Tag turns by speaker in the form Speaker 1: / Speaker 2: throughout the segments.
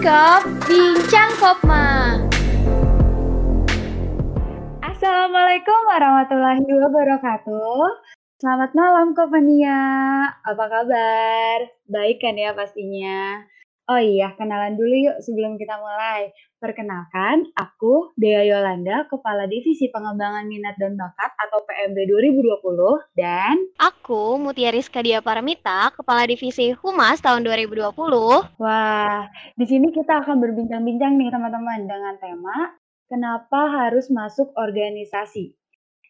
Speaker 1: Bingkop, Bincang Kopma.
Speaker 2: Assalamualaikum warahmatullahi wabarakatuh. Selamat malam Kopania. Apa kabar? Baik kan ya pastinya. Oh iya, kenalan dulu yuk sebelum kita mulai. Perkenalkan, aku Dea Yolanda, Kepala Divisi Pengembangan Minat dan Bakat atau PMB 2020 dan
Speaker 1: Aku Mutiaris Kadia Paramita, Kepala Divisi Humas tahun 2020.
Speaker 2: Wah, di sini kita akan berbincang-bincang nih teman-teman dengan tema Kenapa harus masuk organisasi?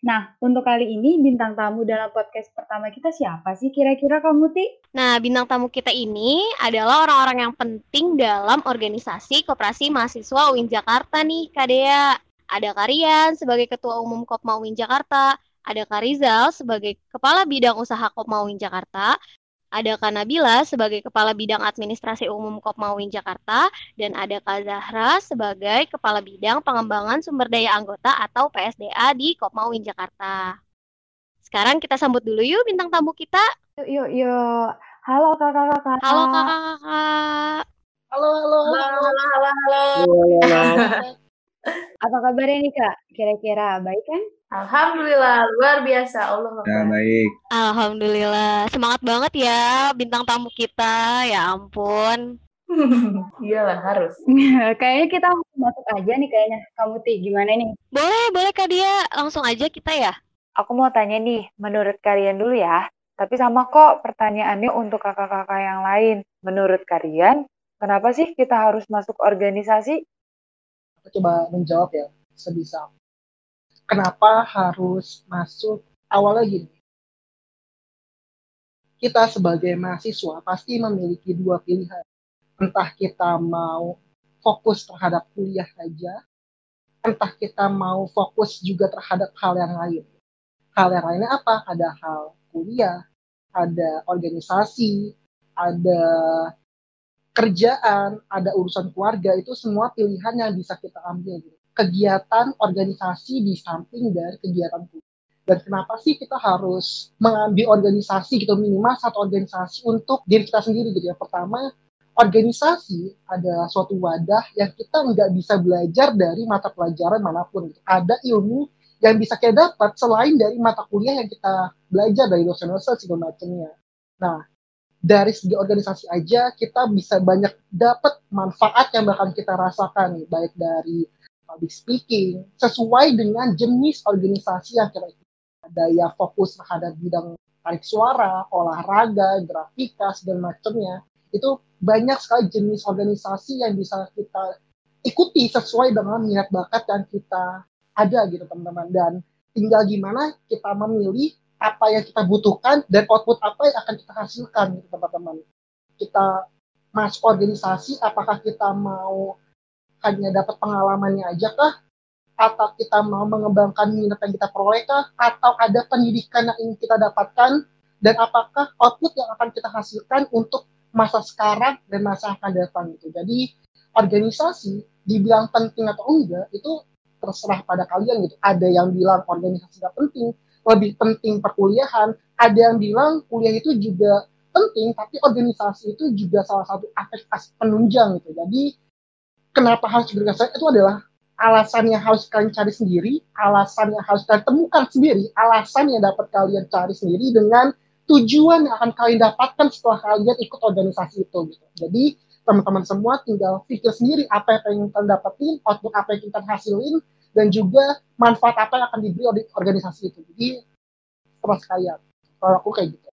Speaker 2: Nah, untuk kali ini bintang tamu dalam podcast pertama kita siapa sih kira-kira kamu, Ti?
Speaker 1: Nah, bintang tamu kita ini adalah orang-orang yang penting dalam organisasi Koperasi Mahasiswa UIN Jakarta nih, Kak Dea. Ada Karian sebagai Ketua Umum Kopma UIN Jakarta, ada Karizal sebagai Kepala Bidang Usaha Kopma UIN Jakarta, ada Kak Nabila sebagai Kepala Bidang Administrasi Umum Kopma UIN Jakarta, dan ada Kak Zahra sebagai Kepala Bidang Pengembangan Sumber Daya Anggota atau PSDA di Kopma UIN Jakarta. Sekarang kita sambut dulu yuk bintang tamu kita.
Speaker 2: Yuk, yuk, yuk. Halo kakak-kakak.
Speaker 1: Halo kakak-kakak.
Speaker 3: Halo, halo, halo, halo, halo, halo.
Speaker 2: Apa kabarnya nih kak? Kira-kira baik kan?
Speaker 3: Alhamdulillah, luar biasa. Allah
Speaker 4: Ya, baik.
Speaker 1: Alhamdulillah, semangat banget ya bintang tamu kita. Ya ampun.
Speaker 3: Iyalah, harus.
Speaker 2: kayaknya kita masuk aja nih kayaknya. Kamu Ti, gimana nih?
Speaker 1: Boleh, boleh Kak Dia. Langsung aja kita ya.
Speaker 5: Aku mau tanya nih, menurut kalian dulu ya. Tapi sama kok pertanyaannya untuk kakak-kakak yang lain. Menurut kalian, kenapa sih kita harus masuk organisasi?
Speaker 6: Aku coba menjawab ya sebisa. Kenapa harus masuk awalnya gini? Kita sebagai mahasiswa pasti memiliki dua pilihan. Entah kita mau fokus terhadap kuliah saja, entah kita mau fokus juga terhadap hal yang lain. Hal yang lainnya apa? Ada hal kuliah, ada organisasi, ada kerjaan, ada urusan keluarga, itu semua pilihan yang bisa kita ambil. Kegiatan organisasi di samping dari kegiatan kuliah. Dan kenapa sih kita harus mengambil organisasi gitu, minimal satu organisasi untuk diri kita sendiri gitu ya. Pertama, organisasi adalah suatu wadah yang kita nggak bisa belajar dari mata pelajaran mana pun. Gitu. Ada ilmu yang bisa kita dapat selain dari mata kuliah yang kita belajar dari dosen-dosen segala macamnya. Nah, dari segi organisasi aja kita bisa banyak dapat manfaat yang bakal kita rasakan baik dari public speaking sesuai dengan jenis organisasi yang kita ikuti. Ada yang fokus terhadap bidang tarik suara, olahraga, grafika, segala macamnya. Itu banyak sekali jenis organisasi yang bisa kita ikuti sesuai dengan minat bakat yang kita ada gitu teman-teman. Dan tinggal gimana kita memilih apa yang kita butuhkan dan output apa yang akan kita hasilkan gitu teman-teman. Kita masuk organisasi apakah kita mau hanya dapat pengalamannya aja kah atau kita mau mengembangkan minat yang kita peroleh kah atau ada pendidikan yang ingin kita dapatkan dan apakah output yang akan kita hasilkan untuk masa sekarang dan masa akan datang gitu. Jadi organisasi dibilang penting atau enggak itu terserah pada kalian gitu. Ada yang bilang organisasi gak penting, lebih penting perkuliahan. Ada yang bilang kuliah itu juga penting, tapi organisasi itu juga salah satu aspek penunjang gitu. Jadi kenapa harus berorganisasi itu adalah alasan yang harus kalian cari sendiri, alasan yang harus kalian temukan sendiri, alasan yang dapat kalian cari sendiri dengan tujuan yang akan kalian dapatkan setelah kalian ikut organisasi itu. Gitu. Jadi teman-teman semua tinggal pikir sendiri apa yang pengen kalian dapetin, output apa yang kalian hasilin, dan juga manfaat apa yang akan diberi oleh organisasi itu. Jadi terus kalian. Kalau aku kayak gitu.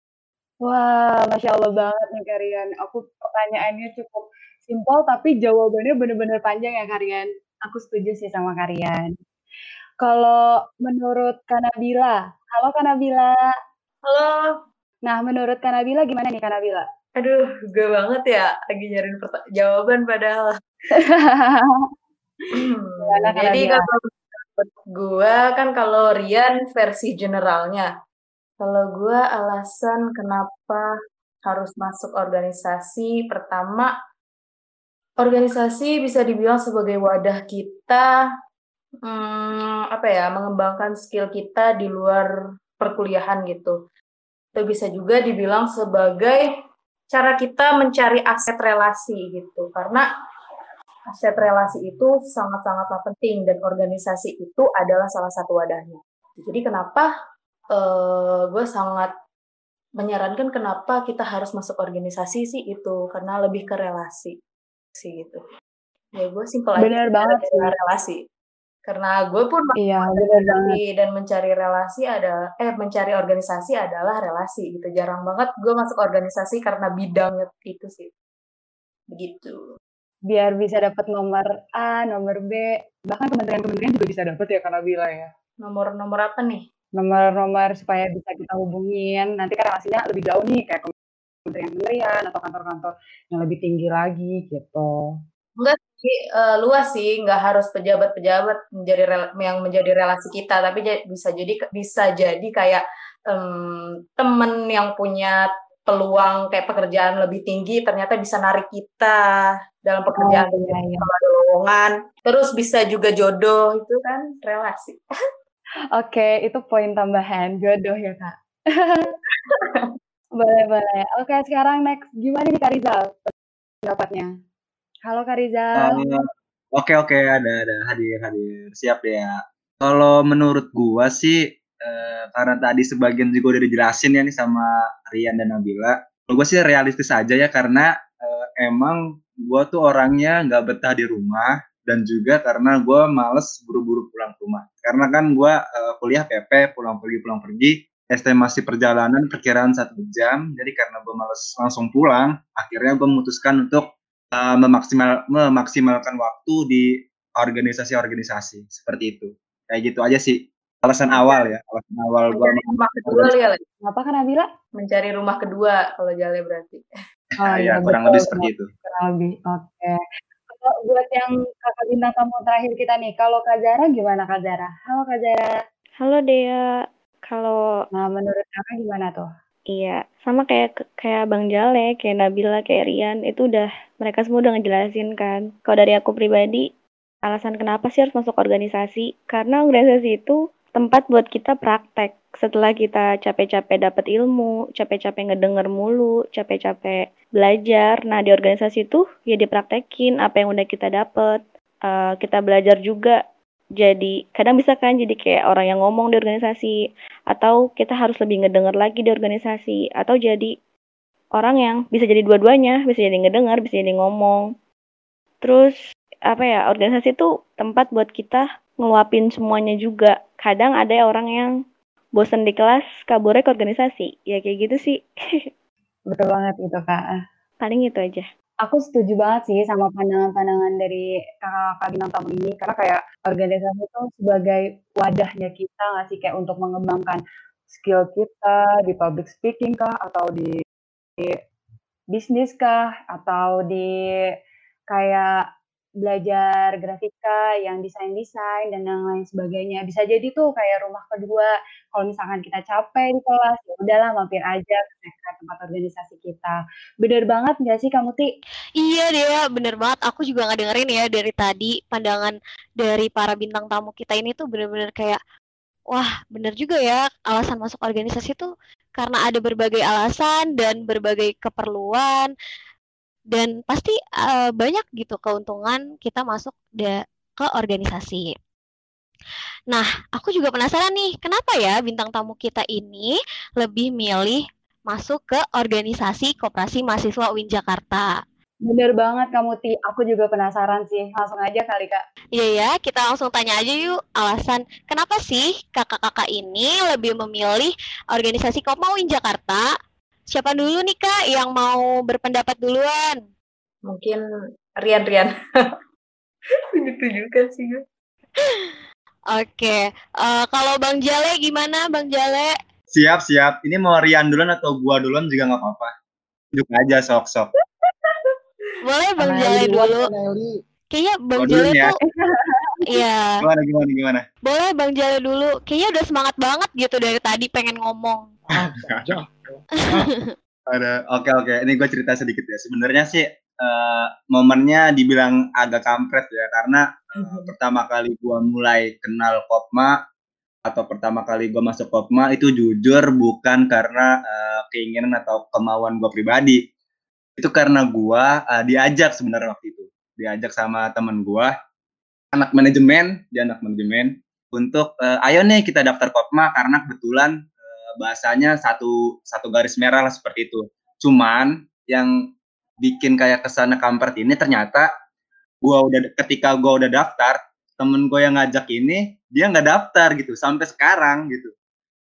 Speaker 2: Wah, masya Allah banget nih Karian. Aku pertanyaannya cukup simpel tapi jawabannya bener-bener panjang ya Karian. Aku setuju sih sama Karian. Kalau menurut Kanabila, halo Kanabila.
Speaker 3: Halo.
Speaker 2: Nah, menurut Kanabila gimana nih Kanabila?
Speaker 3: Aduh, gue banget ya lagi nyariin jawaban padahal.
Speaker 2: Kak
Speaker 3: Jadi kalau gue kan kalau Rian versi generalnya. Kalau gue alasan kenapa harus masuk organisasi, pertama organisasi bisa dibilang sebagai wadah kita hmm, apa ya mengembangkan skill kita di luar perkuliahan gitu. Itu bisa juga dibilang sebagai cara kita mencari aset relasi gitu. Karena aset relasi itu sangat-sangatlah penting dan organisasi itu adalah salah satu wadahnya. Jadi kenapa uh, gue sangat menyarankan kenapa kita harus masuk organisasi sih itu karena lebih ke relasi sih gitu. Ya gue simpel
Speaker 2: aja. Benar banget sih.
Speaker 3: relasi. Karena gue pun
Speaker 2: iya,
Speaker 3: banget. dan mencari relasi ada eh mencari organisasi adalah relasi gitu. Jarang banget gue masuk organisasi karena bidangnya itu sih. Begitu.
Speaker 2: Biar bisa dapat nomor A, nomor B, bahkan kementerian-kementerian juga bisa dapat ya karena bila ya.
Speaker 3: Nomor-nomor apa nih?
Speaker 2: nomor-nomor supaya bisa kita hubungin. Nanti kan relasinya lebih jauh nih kayak kementerian-kementerian atau kantor-kantor yang lebih tinggi lagi gitu.
Speaker 3: Enggak sih, uh, luas sih, nggak harus pejabat-pejabat menjadi yang menjadi relasi kita, tapi bisa jadi bisa jadi kayak um, temen yang punya peluang kayak pekerjaan lebih tinggi ternyata bisa narik kita dalam pekerjaan oh, iya, iya. ada lowongan terus bisa juga jodoh itu kan relasi
Speaker 2: Oke, itu poin tambahan jodoh ya kak. boleh boleh. Oke, sekarang next gimana nih Kak Rizal pendapatnya? Halo Kak Rizal.
Speaker 4: Oke oke ada ada hadir hadir siap ya. Kalau menurut gua sih uh, karena tadi sebagian juga udah dijelasin ya nih sama Rian dan Nabila. Gua sih realistis aja ya karena uh, emang gua tuh orangnya nggak betah di rumah dan juga karena gue males buru-buru pulang ke rumah. Karena kan gue uh, kuliah PP, pulang pergi pulang pergi, estimasi perjalanan perkiraan satu jam. Jadi karena gue males langsung pulang, akhirnya gue memutuskan untuk uh, memaksimal memaksimalkan waktu di organisasi-organisasi seperti itu. Kayak gitu aja sih alasan awal ya alasan awal
Speaker 3: gue rumah kedua ya
Speaker 2: apa kan Nabila
Speaker 3: mencari rumah kedua kalau jalan berarti
Speaker 4: oh, iya, kurang lebih seperti itu
Speaker 2: kurang lebih oke okay buat yang kakak bintang tamu terakhir kita nih, kalau Kak Zara gimana Kak Zara? Halo Kak Zara.
Speaker 7: Halo Dea. Kalau
Speaker 2: nah menurut kakak gimana tuh?
Speaker 7: Iya, sama kayak kayak Bang Jale, kayak Nabila, kayak Rian, itu udah mereka semua udah ngejelasin kan. Kalau dari aku pribadi, alasan kenapa sih harus masuk organisasi? Karena organisasi itu tempat buat kita praktek. Setelah kita capek-capek dapat ilmu, capek-capek ngedenger mulu, capek-capek belajar. Nah, di organisasi itu ya dipraktekin apa yang udah kita dapat. Uh, kita belajar juga jadi kadang bisa kan jadi kayak orang yang ngomong di organisasi atau kita harus lebih ngedenger lagi di organisasi atau jadi orang yang bisa jadi dua-duanya bisa jadi ngedenger bisa jadi ngomong. Terus apa ya organisasi itu tempat buat kita ngeluapin semuanya juga. Kadang ada orang yang bosan di kelas kaburnya ke organisasi. Ya kayak gitu sih.
Speaker 2: Betul banget itu kak.
Speaker 7: Paling itu aja
Speaker 2: aku setuju banget sih sama pandangan-pandangan dari kakak-kakak bintang tamu ini karena kayak organisasi itu sebagai wadahnya kita nggak sih kayak untuk mengembangkan skill kita di public speaking kah atau di, di bisnis kah atau di kayak belajar grafika, yang desain-desain dan yang lain sebagainya. Bisa jadi tuh kayak rumah kedua, kalau misalkan kita capek di kelas, ya udahlah mampir aja ke tempat organisasi kita. Bener banget nggak sih kamu Ti?
Speaker 1: Iya dia, bener banget. Aku juga nggak dengerin ya dari tadi pandangan dari para bintang tamu kita ini tuh bener-bener kayak wah bener juga ya alasan masuk organisasi tuh karena ada berbagai alasan dan berbagai keperluan dan pasti uh, banyak gitu keuntungan kita masuk de ke organisasi. Nah, aku juga penasaran nih, kenapa ya bintang tamu kita ini lebih milih masuk ke organisasi Koperasi Mahasiswa UIN Jakarta?
Speaker 2: Bener banget kamu Ti, aku juga penasaran sih. Langsung aja kali Kak.
Speaker 1: Iya ya, kita langsung tanya aja yuk alasan kenapa sih kakak-kakak ini lebih memilih organisasi Kopma UIN Jakarta Siapa dulu nih Kak yang mau berpendapat duluan?
Speaker 3: Mungkin Rian Rian. Begitu juga sih gue.
Speaker 1: Oke, uh, kalau Bang Jale gimana Bang Jale?
Speaker 4: Siap siap. Ini mau Rian duluan atau gua duluan juga nggak apa-apa. Juga aja sok sok.
Speaker 1: Boleh Bang Jale dulu. Kayaknya Bang Jale ya. tuh Iya.
Speaker 4: gimana gimana gimana?
Speaker 1: Boleh Bang Jale dulu. Kayaknya udah semangat banget gitu dari tadi pengen ngomong. Ah,
Speaker 4: ada oke oke. Ini gue cerita sedikit ya. Sebenarnya sih uh, momennya dibilang agak kampret ya karena uh, pertama kali gue mulai kenal Kopma atau pertama kali gue masuk Kopma itu jujur bukan karena uh, keinginan atau kemauan gue pribadi. Itu karena gue uh, diajak sebenarnya waktu itu. Diajak sama temen gue anak manajemen dia anak manajemen untuk uh, ayo nih kita daftar kopma karena kebetulan bahasanya satu satu garis merah lah seperti itu. Cuman yang bikin kayak ke sana kampret ini ternyata gua udah ketika gua udah daftar temen gue yang ngajak ini dia nggak daftar gitu sampai sekarang gitu.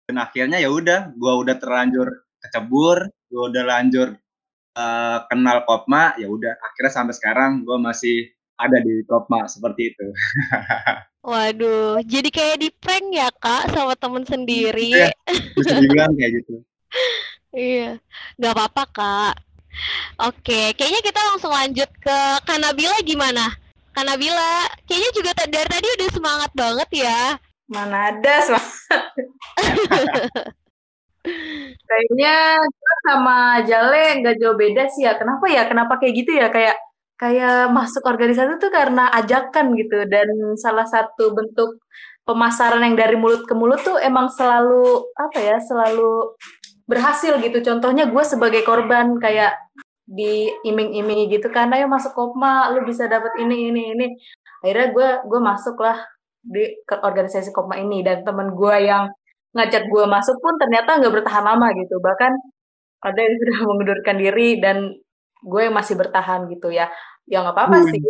Speaker 4: Dan akhirnya ya udah gua udah terlanjur kecebur gua udah lanjur uh, kenal kopma ya udah. Akhirnya sampai sekarang gua masih ada di kopma seperti itu
Speaker 1: Waduh, jadi kayak di prank ya kak sama temen sendiri.
Speaker 4: Iya, bisa dibilang kayak gitu.
Speaker 1: iya, nggak apa-apa kak. Oke, kayaknya kita langsung lanjut ke Kanabila gimana? Kanabila, kayaknya juga dari tadi udah semangat banget ya.
Speaker 3: Mana ada semangat. Kayaknya sama Jale nggak jauh beda sih ya. Kenapa ya? Kenapa kayak gitu ya? Kayak kayak masuk organisasi tuh karena ajakan gitu. Dan salah satu bentuk pemasaran yang dari mulut ke mulut tuh emang selalu apa ya selalu berhasil gitu. Contohnya gue sebagai korban kayak di iming-imingi gitu kan ayo masuk kopma lu bisa dapat ini ini ini. Akhirnya gue gue masuk lah di ke organisasi kopma ini. Dan teman gue yang ngajak gue masuk pun ternyata nggak bertahan lama gitu. Bahkan ada yang sudah mengundurkan diri dan gue masih bertahan gitu ya ya nggak apa-apa hmm. sih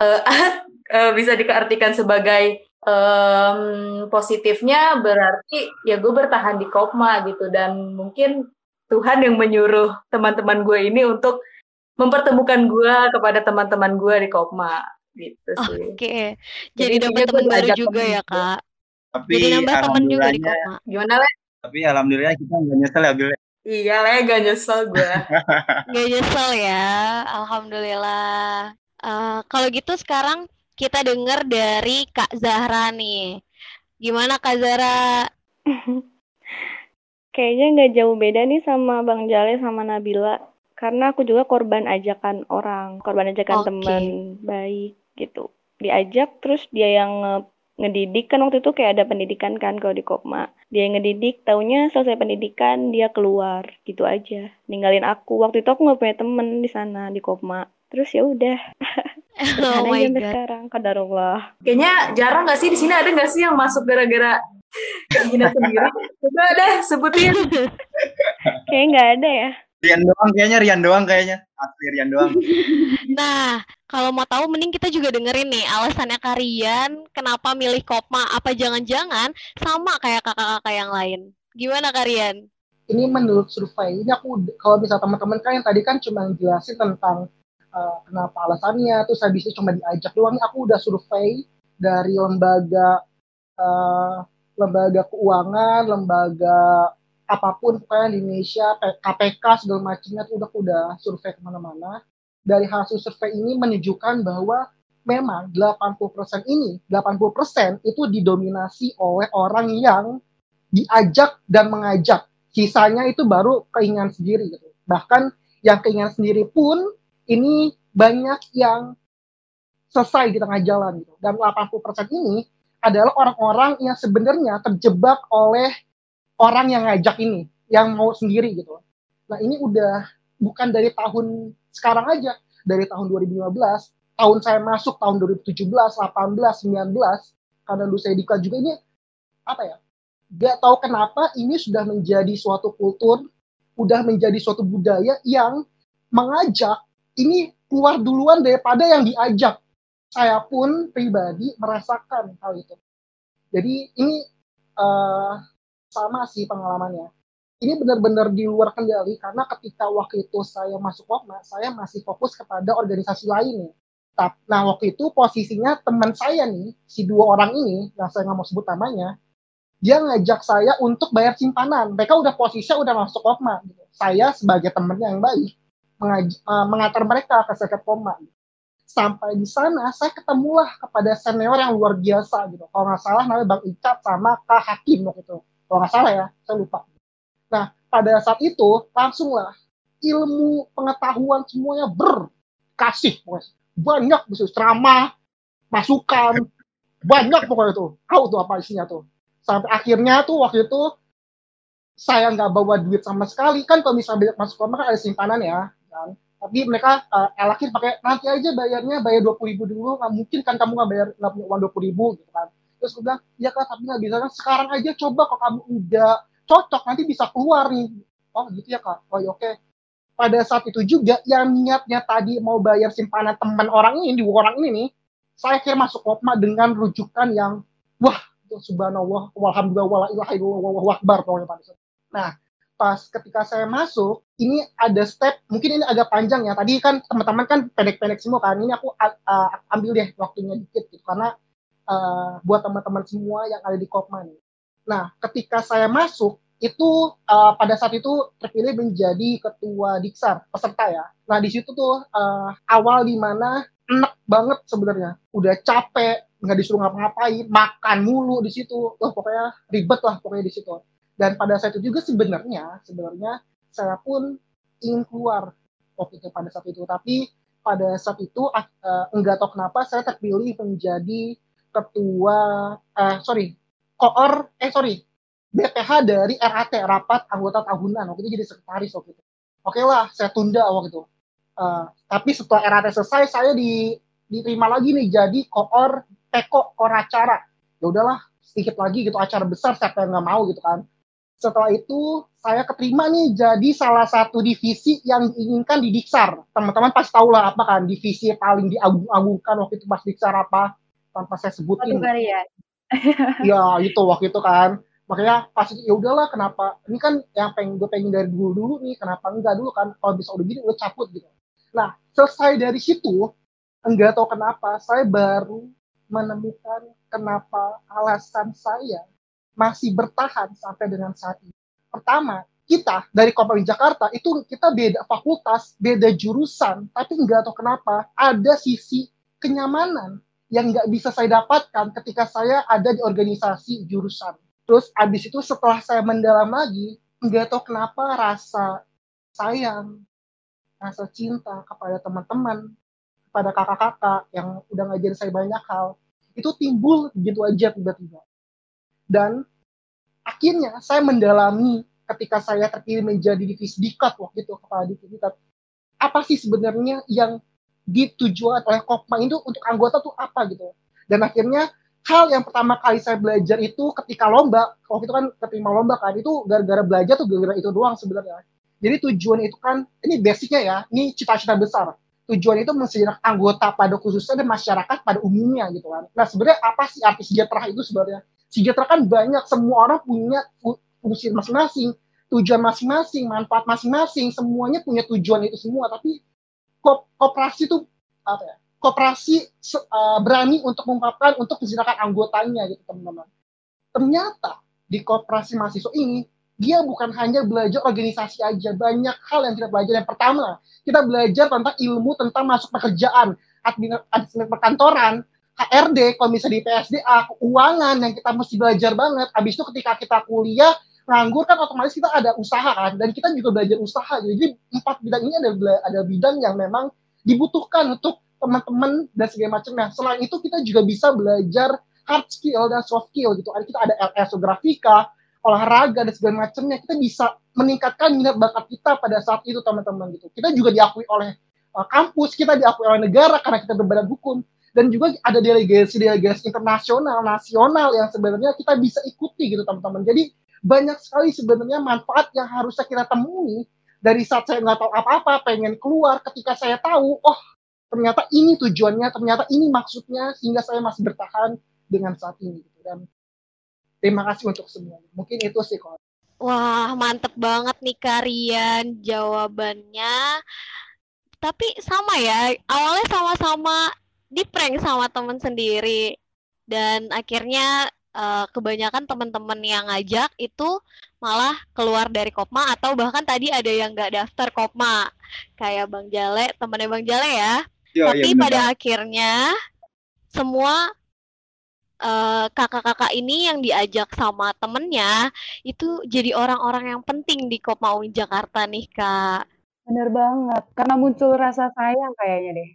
Speaker 3: uh, uh, bisa diartikan sebagai um, positifnya berarti ya gue bertahan di Kopma gitu dan mungkin Tuhan yang menyuruh teman-teman gue ini untuk mempertemukan gue kepada teman-teman gue di Kopma gitu
Speaker 1: sih. Oke, okay. jadi, jadi dapat teman baru juga ya kak.
Speaker 4: Tapi jadi nambah teman juga di Kopma.
Speaker 3: Gimana le?
Speaker 4: Tapi alhamdulillah kita nggak nyesel ya Bil.
Speaker 3: Iya lah, gak nyesel gue.
Speaker 1: gak nyesel ya, alhamdulillah. Uh, kalau gitu sekarang kita dengar dari Kak Zahra nih. Gimana Kak Zahra?
Speaker 7: Kayaknya nggak jauh beda nih sama Bang Jale sama Nabila. Karena aku juga korban ajakan orang, korban ajakan okay. teman baik gitu. Diajak terus dia yang ngedidik kan waktu itu kayak ada pendidikan kan kalau di Kopma. Dia yang ngedidik taunya selesai pendidikan dia keluar gitu aja. Ninggalin aku. Waktu itu aku nggak punya temen di sana di Kopma. Terus ya udah.
Speaker 1: Oh my
Speaker 7: God. sekarang kadarullah.
Speaker 3: Kayaknya jarang nggak sih di sini? Ada nggak sih yang masuk gara-gara keinginan sendiri? Coba deh sebutin.
Speaker 7: Kayak nggak ada ya
Speaker 4: Rian doang kayaknya Rian doang kayaknya asli Rian doang
Speaker 1: nah kalau mau tahu mending kita juga dengerin nih alasannya Karian kenapa milih Kopma. Apa jangan-jangan sama kayak kakak-kakak yang lain? Gimana Karian?
Speaker 6: Ini menurut survei. Ini aku kalau bisa teman-teman kan yang tadi kan cuma jelasin tentang uh, kenapa alasannya, terus habis itu cuma diajak doang. Aku udah survei dari lembaga uh, lembaga keuangan, lembaga apa pun pokoknya di Indonesia, KPK segala macamnya tuh udah udah survei ke mana-mana dari hasil survei ini menunjukkan bahwa memang 80% ini, 80% itu didominasi oleh orang yang diajak dan mengajak. Sisanya itu baru keinginan sendiri gitu. Bahkan yang keinginan sendiri pun ini banyak yang selesai di tengah jalan gitu. Dan 80% ini adalah orang-orang yang sebenarnya terjebak oleh orang yang ngajak ini, yang mau sendiri gitu. Nah, ini udah bukan dari tahun sekarang aja dari tahun 2015 tahun saya masuk tahun 2017 18 19 karena dulu saya dika juga ini apa ya gak tahu kenapa ini sudah menjadi suatu kultur udah menjadi suatu budaya yang mengajak ini keluar duluan daripada yang diajak. Saya pun pribadi merasakan hal itu. Jadi ini uh, sama sih pengalamannya ini benar-benar di luar kendali karena ketika waktu itu saya masuk Wokma, saya masih fokus kepada organisasi lain nih. Nah waktu itu posisinya teman saya nih, si dua orang ini, yang saya nggak mau sebut namanya, dia ngajak saya untuk bayar simpanan. Mereka udah posisinya udah masuk. Gitu. Saya sebagai temennya yang baik, mengantar mereka ke Seket Koma. Sampai di sana, saya ketemulah kepada senior yang luar biasa gitu. Kalau nggak salah namanya Bang Icat sama Kak Hakim waktu itu. Kalau nggak salah ya, saya lupa. Nah, pada saat itu langsunglah ilmu pengetahuan semuanya berkasih banyak bisa ceramah masukan banyak pokoknya tuh. Tahu tuh apa isinya tuh. Sampai akhirnya tuh waktu itu saya nggak bawa duit sama sekali. Kan kalau misalnya masuk kamar kan ada simpanan ya kan. Tapi mereka uh, elakin pakai nanti aja bayarnya bayar dua puluh ribu dulu. Nggak mungkin kan kamu nggak bayar nggak punya uang dua puluh ribu gitu kan terus gue bilang ya kak tapi nggak bisa. Kan sekarang aja coba kok kamu udah cocok nanti bisa keluar nih. Oh gitu ya kak? Oh ya oke. Pada saat itu juga yang niatnya tadi mau bayar simpanan teman orang ini di orang ini nih saya kira masuk kopma dengan rujukan yang wah subhanallah walhamdulillah wala ilaha illallah akbar nah pas ketika saya masuk ini ada step mungkin ini agak panjang ya. Tadi kan teman-teman kan pendek-pendek semua kan. Ini aku uh, ambil deh waktunya dikit gitu. Karena uh, buat teman-teman semua yang ada di Kopma nih nah ketika saya masuk itu uh, pada saat itu terpilih menjadi ketua Diksar peserta ya. Nah di situ tuh uh, awal di mana enak banget sebenarnya. Udah capek, nggak disuruh ngapa-ngapain, makan mulu di situ. Wah pokoknya ribet lah pokoknya di situ. Dan pada saat itu juga sebenarnya sebenarnya saya pun ingin keluar waktu itu pada saat itu. Tapi pada saat itu uh, enggak tahu kenapa saya terpilih menjadi ketua, uh, sorry, koor, eh sorry, BPH dari RAT rapat anggota tahunan. Waktu itu jadi sekretaris waktu itu. Oke lah saya tunda waktu itu. Uh, tapi setelah RAT selesai saya di, diterima lagi nih jadi koor teko koor acara. Ya udahlah sedikit lagi gitu acara besar siapa yang nggak mau gitu kan. Setelah itu saya keterima nih jadi salah satu divisi yang diinginkan di Diksar. Teman-teman pasti tahu lah apa kan divisi paling diagung-agungkan waktu itu pas Diksar apa tanpa saya sebutin.
Speaker 2: ya.
Speaker 6: ya itu waktu itu kan. Makanya pas ya udahlah kenapa? Ini kan yang pengen gue pengen dari dulu dulu nih kenapa enggak dulu kan? Kalau bisa udah gini udah cabut gitu. Nah selesai dari situ enggak tahu kenapa saya baru menemukan kenapa alasan saya masih bertahan sampai dengan saat ini. Pertama kita dari Kompas Jakarta itu kita beda fakultas, beda jurusan, tapi enggak tahu kenapa ada sisi kenyamanan yang nggak bisa saya dapatkan ketika saya ada di organisasi jurusan Terus abis itu setelah saya mendalam lagi, nggak tahu kenapa rasa sayang, rasa cinta kepada teman-teman, kepada kakak-kakak yang udah ngajarin saya banyak hal, itu timbul gitu aja tiba-tiba. Dan akhirnya saya mendalami ketika saya terpilih menjadi divisi dikat waktu itu kepala divisi dikat. Apa sih sebenarnya yang ditujuan oleh Kopma itu untuk anggota tuh apa gitu. Dan akhirnya hal yang pertama kali saya belajar itu ketika lomba waktu itu kan ketika lomba kan itu gara-gara belajar tuh gara-gara itu doang sebenarnya. Jadi tujuan itu kan ini basicnya ya ini cita-cita besar. Tujuan itu mensejahterakan anggota pada khususnya dan masyarakat pada umumnya gitu kan. Nah sebenarnya apa sih arti sejahtera itu sebenarnya? Sejahtera kan banyak semua orang punya fungsi masing-masing tujuan masing-masing manfaat masing-masing semuanya punya tujuan itu semua tapi kooperasi itu apa ya koperasi uh, berani untuk mengungkapkan untuk menjinakkan anggotanya gitu teman-teman. Ternyata di koperasi mahasiswa ini dia bukan hanya belajar organisasi aja, banyak hal yang kita belajar. Yang pertama, kita belajar tentang ilmu tentang masuk pekerjaan, administrasi perkantoran, HRD, komisi di PSDA, keuangan yang kita mesti belajar banget. Habis itu ketika kita kuliah, nganggur kan otomatis kita ada usaha kan, dan kita juga belajar usaha. Jadi empat bidang ini ada ada bidang yang memang dibutuhkan untuk teman-teman dan segala macam. Nah, selain itu kita juga bisa belajar hard skill dan soft skill gitu. Ada kita ada LS grafika, olahraga dan segala macamnya. Kita bisa meningkatkan minat bakat kita pada saat itu teman-teman gitu. Kita juga diakui oleh uh, kampus, kita diakui oleh negara karena kita berbadan hukum dan juga ada delegasi-delegasi internasional, nasional yang sebenarnya kita bisa ikuti gitu teman-teman. Jadi banyak sekali sebenarnya manfaat yang harusnya kita temui dari saat saya nggak tahu apa-apa, pengen keluar, ketika saya tahu, oh ternyata ini tujuannya, ternyata ini maksudnya sehingga saya masih bertahan dengan saat ini gitu. Dan terima kasih untuk semua. Mungkin itu sih kalau
Speaker 1: Wah, mantep banget nih Karian jawabannya. Tapi sama ya, awalnya sama-sama di prank sama temen sendiri. Dan akhirnya uh, kebanyakan teman-teman yang ngajak itu malah keluar dari Kopma atau bahkan tadi ada yang nggak daftar Kopma. Kayak Bang Jale, temennya Bang Jale ya. Ya, Tapi ya, pada akhirnya semua eh, kakak-kakak ini yang diajak sama temennya itu jadi orang-orang yang penting di Kopma UI Jakarta nih kak.
Speaker 5: Bener banget, karena muncul rasa sayang kayaknya deh.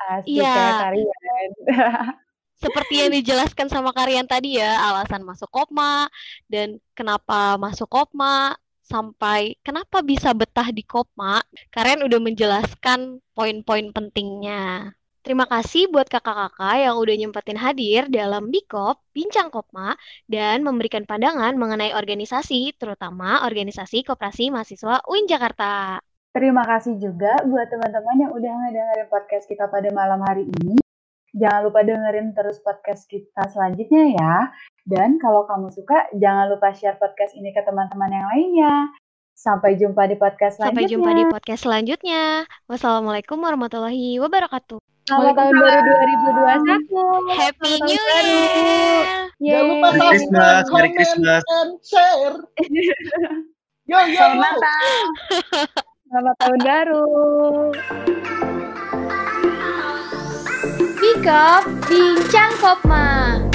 Speaker 1: Asik iya. ya Karian. Seperti yang dijelaskan sama Karian tadi ya, alasan masuk Kopma dan kenapa masuk Kopma sampai kenapa bisa betah di Kopma. Kalian udah menjelaskan poin-poin pentingnya. Terima kasih buat kakak-kakak yang udah nyempetin hadir dalam Bikop, Bincang Kopma, dan memberikan pandangan mengenai organisasi, terutama organisasi Koperasi Mahasiswa UIN Jakarta.
Speaker 2: Terima kasih juga buat teman-teman yang udah ngedengerin podcast kita pada malam hari ini. Jangan lupa dengerin terus podcast kita selanjutnya ya. Dan kalau kamu suka, jangan lupa share podcast ini ke teman-teman yang lainnya. Sampai jumpa di podcast selanjutnya.
Speaker 1: Sampai jumpa di podcast selanjutnya. Wassalamualaikum warahmatullahi wabarakatuh.
Speaker 2: Selamat tahun baru 2021.
Speaker 1: Happy
Speaker 2: Selamat
Speaker 1: New. Year!
Speaker 6: Jangan lupa
Speaker 4: Christmas, Merry
Speaker 6: comment,
Speaker 4: Christmas.
Speaker 6: and share. Yo yo.
Speaker 3: Selamat.
Speaker 2: Selamat tahun baru.
Speaker 1: Bikop Bincang Kopma.